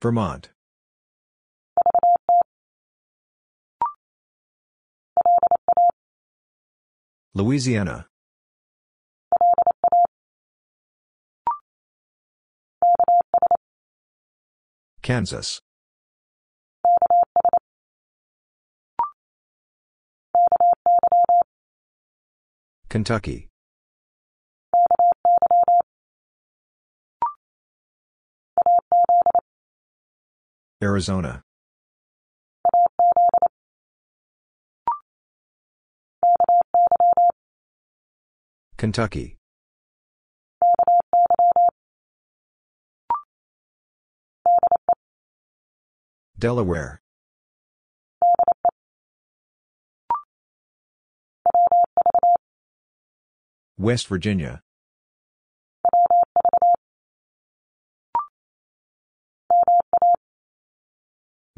Vermont. Louisiana. Kansas. Kentucky. Arizona. Kentucky. Delaware. West Virginia.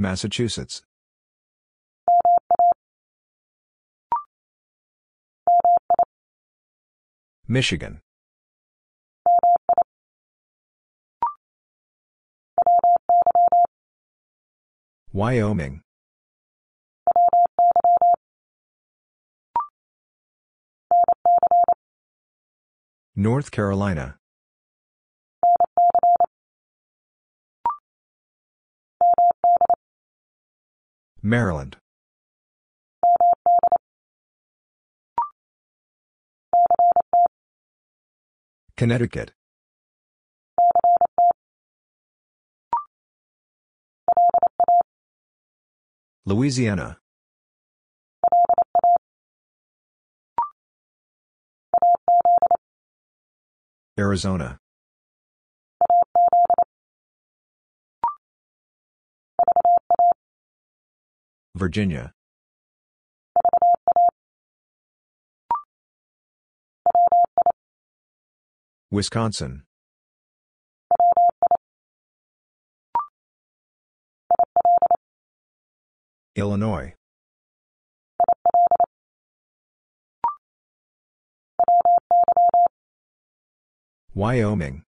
Massachusetts. Michigan. Wyoming. North Carolina. Maryland. Connecticut. Louisiana. Arizona. Virginia. Wisconsin. Illinois. Wyoming.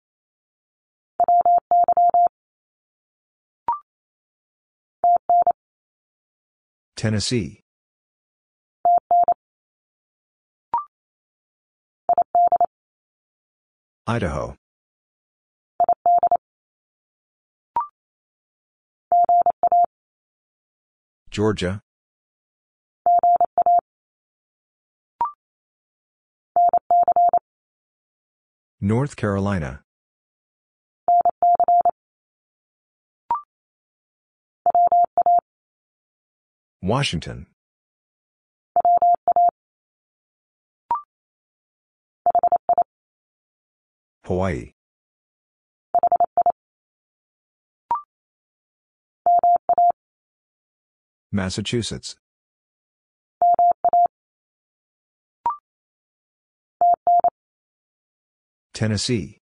Tennessee. Idaho. Georgia. North Carolina. Washington. Hawaii. Massachusetts. Tennessee.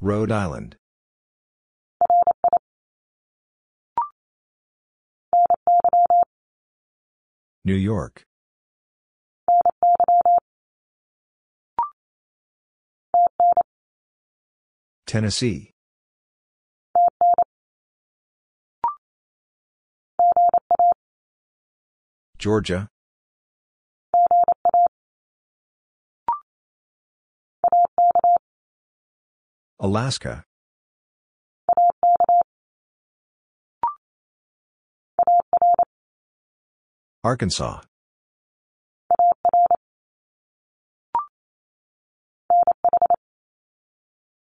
Rhode Island. New York. Tennessee. Georgia. Alaska. Arkansas.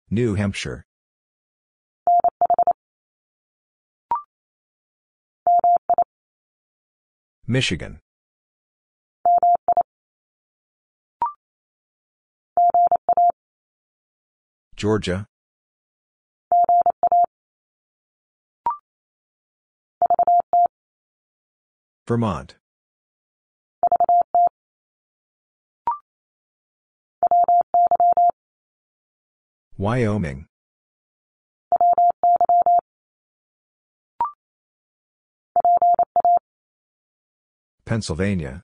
New Hampshire. Michigan. Georgia. Vermont. Wyoming. Pennsylvania.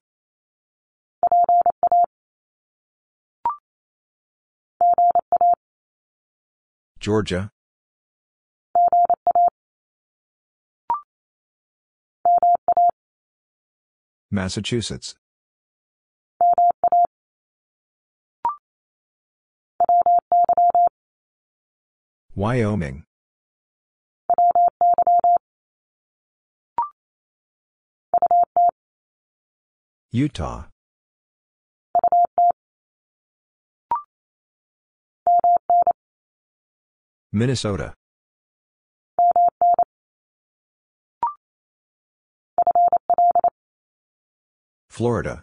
Georgia. Massachusetts. Wyoming. Utah. Minnesota. Florida.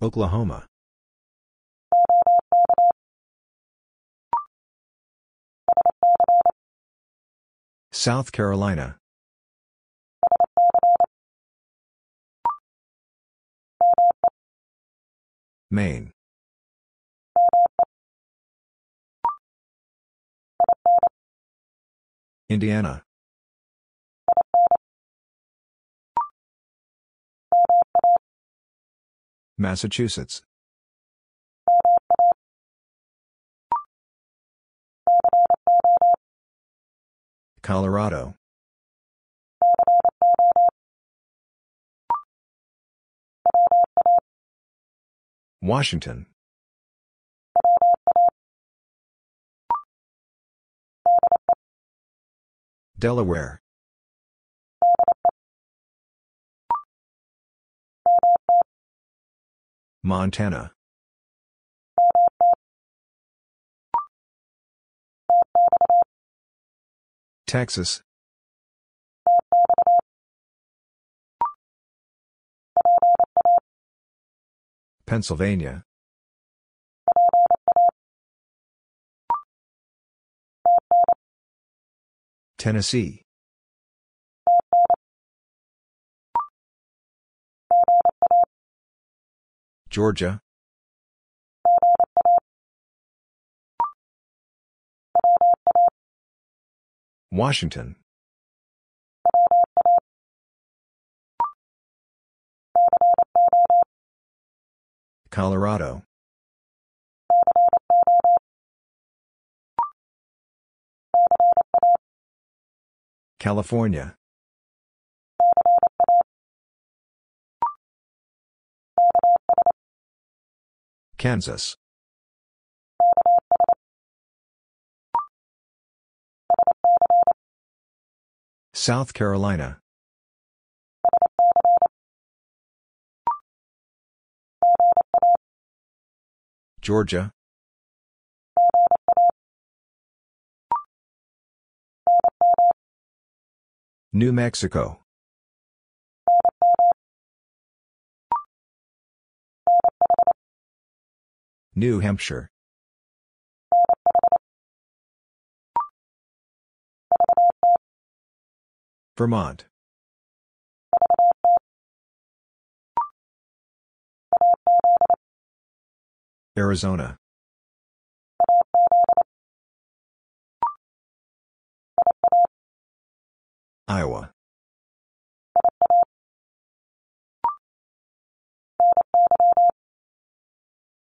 Oklahoma. South Carolina. Maine. Indiana. Massachusetts. Colorado. Washington. Delaware. Montana. Texas. Pennsylvania. Tennessee. Georgia. Washington. Colorado. California. Kansas. South Carolina. Georgia. New Mexico. New Hampshire. Vermont. Arizona. Iowa.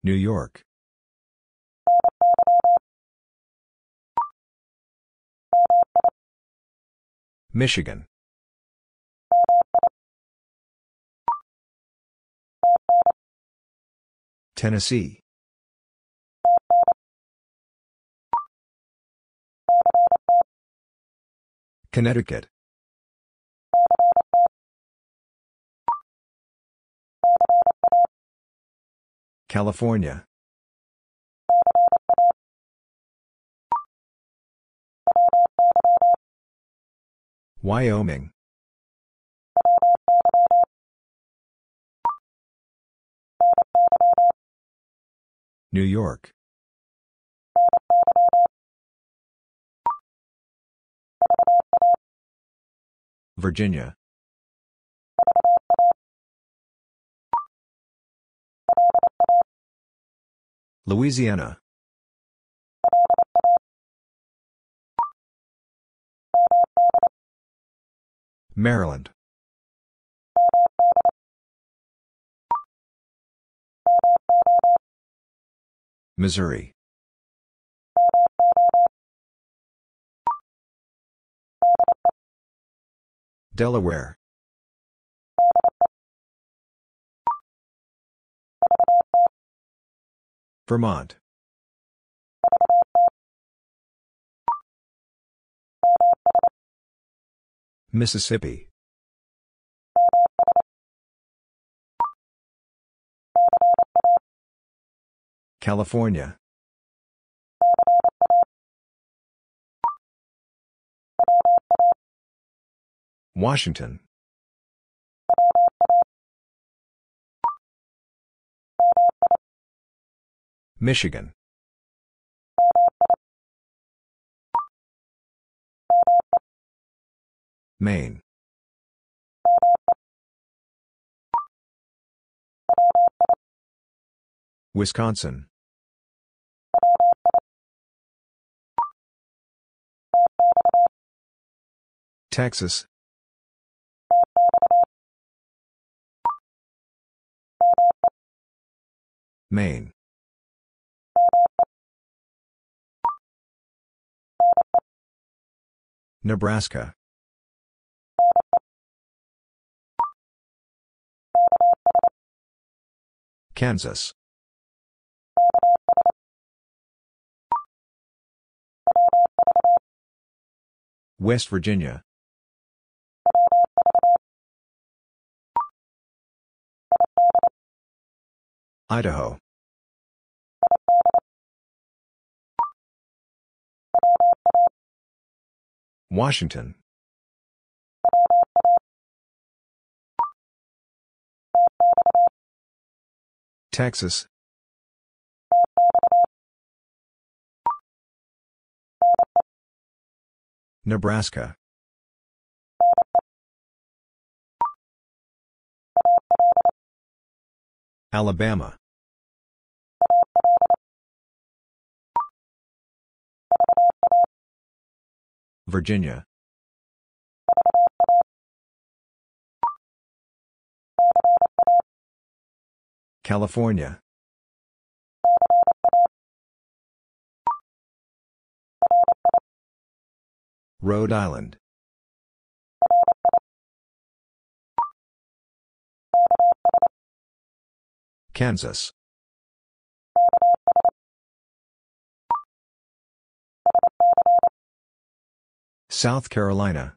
New York. Michigan. Tennessee. Connecticut. California. Wyoming. New York. Virginia. Louisiana. Maryland. Missouri. Delaware. Vermont. Mississippi. California. Washington. Michigan. Maine. Wisconsin. Texas. Maine. Nebraska. Kansas. West Virginia. Idaho. Washington. Texas. Nebraska. Alabama. Virginia. California. Rhode Island. Kansas. South Carolina.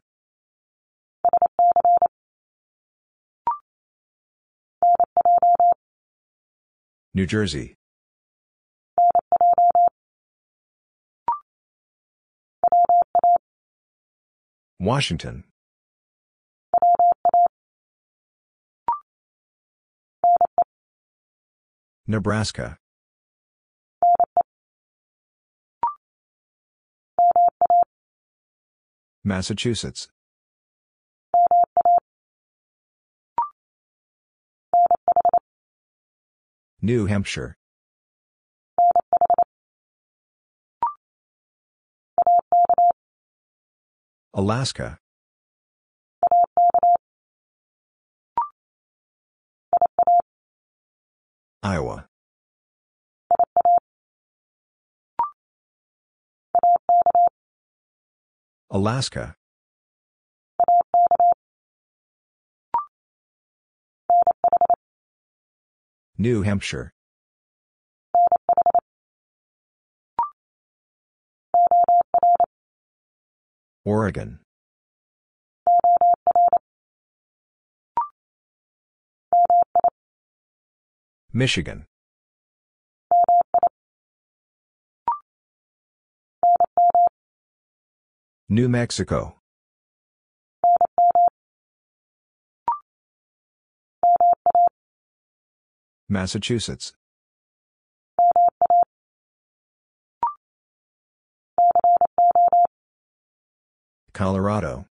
New Jersey. Washington. Nebraska. Massachusetts. New Hampshire. Alaska. Iowa. Alaska. New Hampshire. Oregon. Michigan. New Mexico. Massachusetts. Colorado.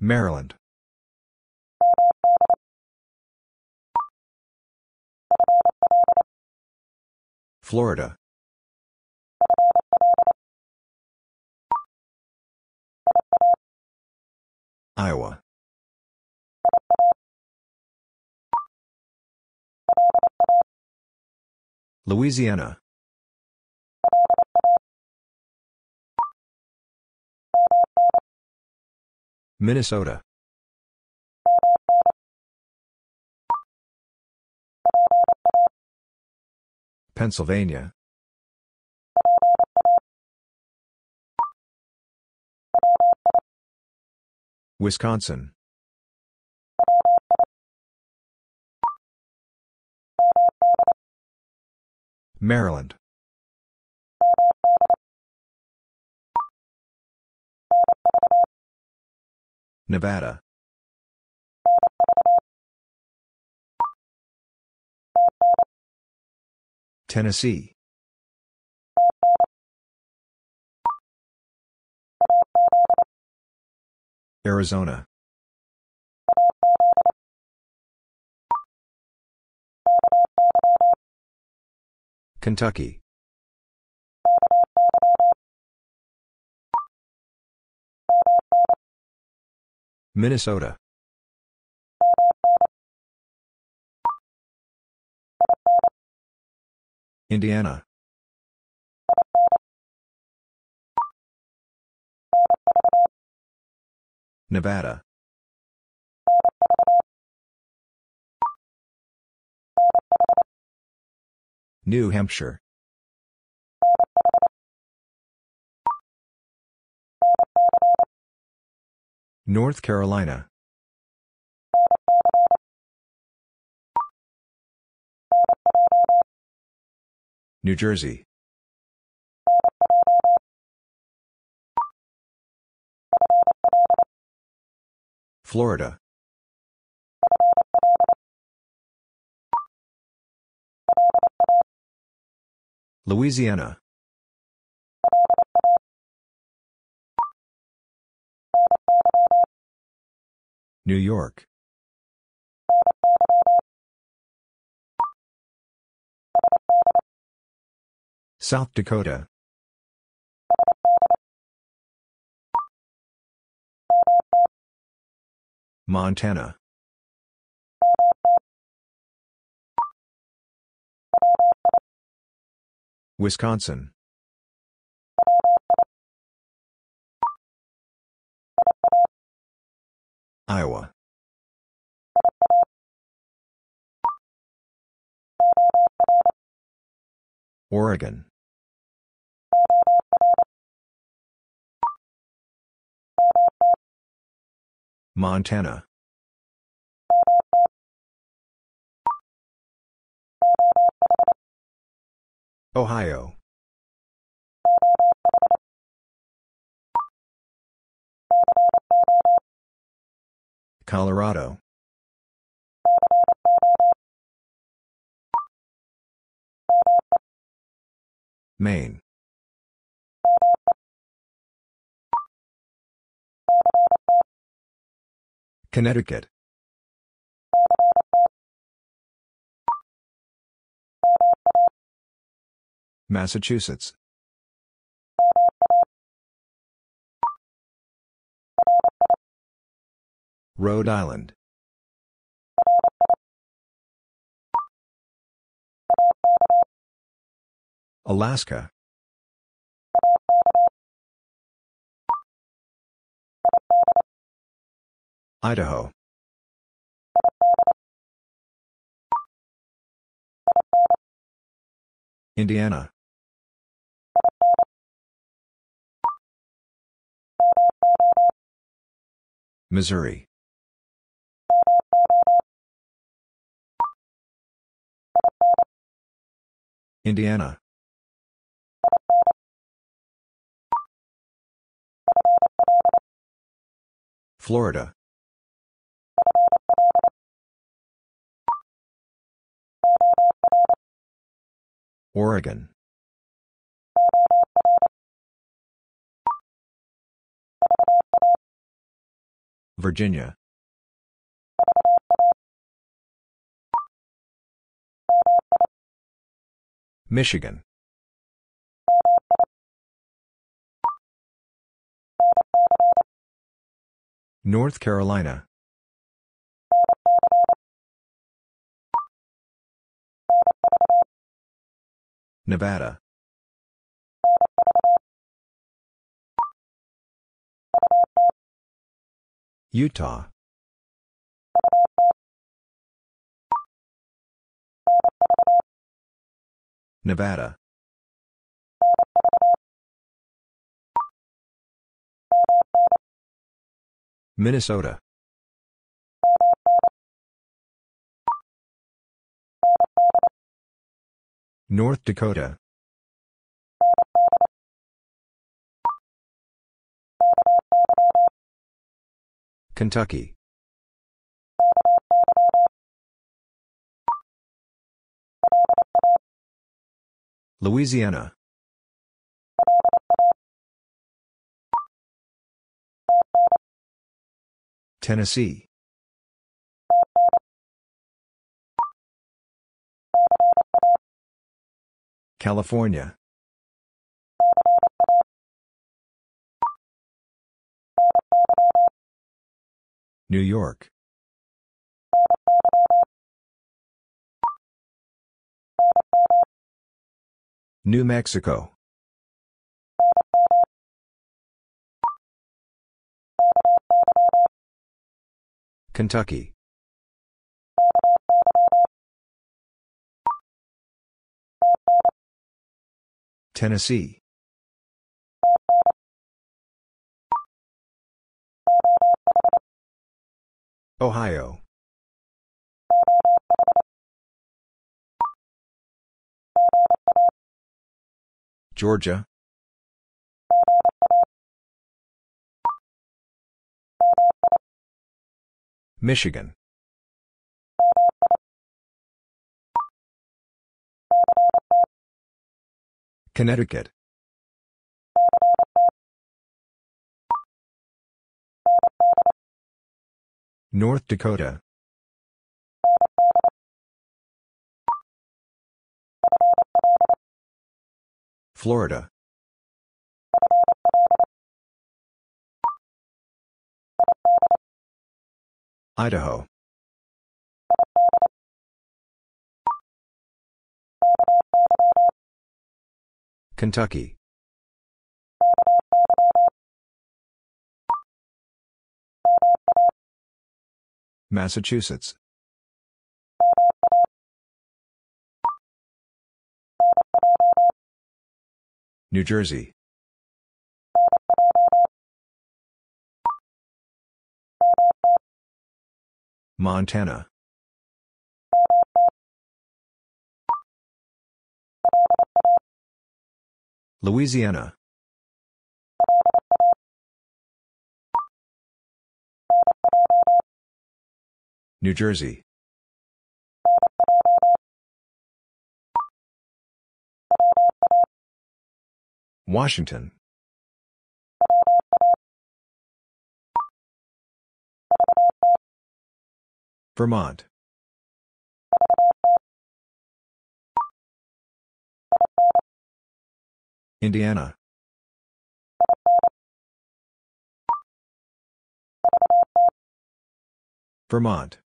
Maryland. Florida. Iowa. Louisiana. Minnesota. Pennsylvania. Wisconsin. Maryland. Nevada. Tennessee. Arizona. Kentucky. Minnesota. Indiana. Nevada. New Hampshire. North Carolina. New Jersey. Florida. Louisiana. New York. South Dakota. Montana. Wisconsin. Iowa. Oregon. Montana. Ohio. Colorado. Maine. Connecticut. Massachusetts. Rhode Island. Alaska. Idaho. Indiana. Missouri. Indiana. Florida. Oregon. Virginia. Michigan. North Carolina. Nevada. Utah. Nevada. Minnesota. North Dakota. Kentucky. Louisiana. Tennessee. California. New York. New Mexico. Kentucky. Tennessee. Ohio. Georgia. Michigan. Connecticut. North Dakota. Florida. Idaho. Kentucky. Massachusetts. New Jersey. Montana. Louisiana. New Jersey. Washington. Vermont. Indiana. Vermont.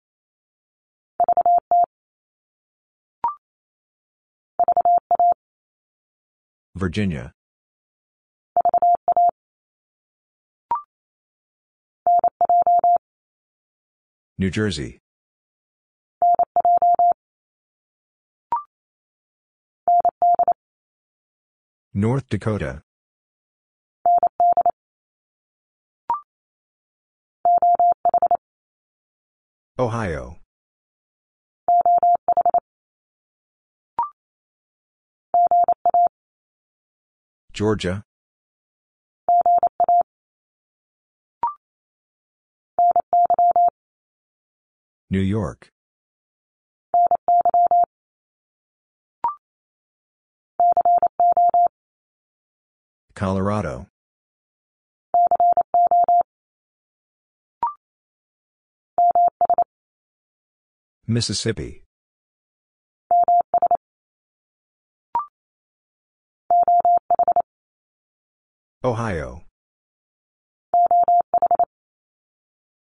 Virginia. New Jersey. North Dakota. Ohio. Georgia. New York. Colorado. Mississippi. Ohio.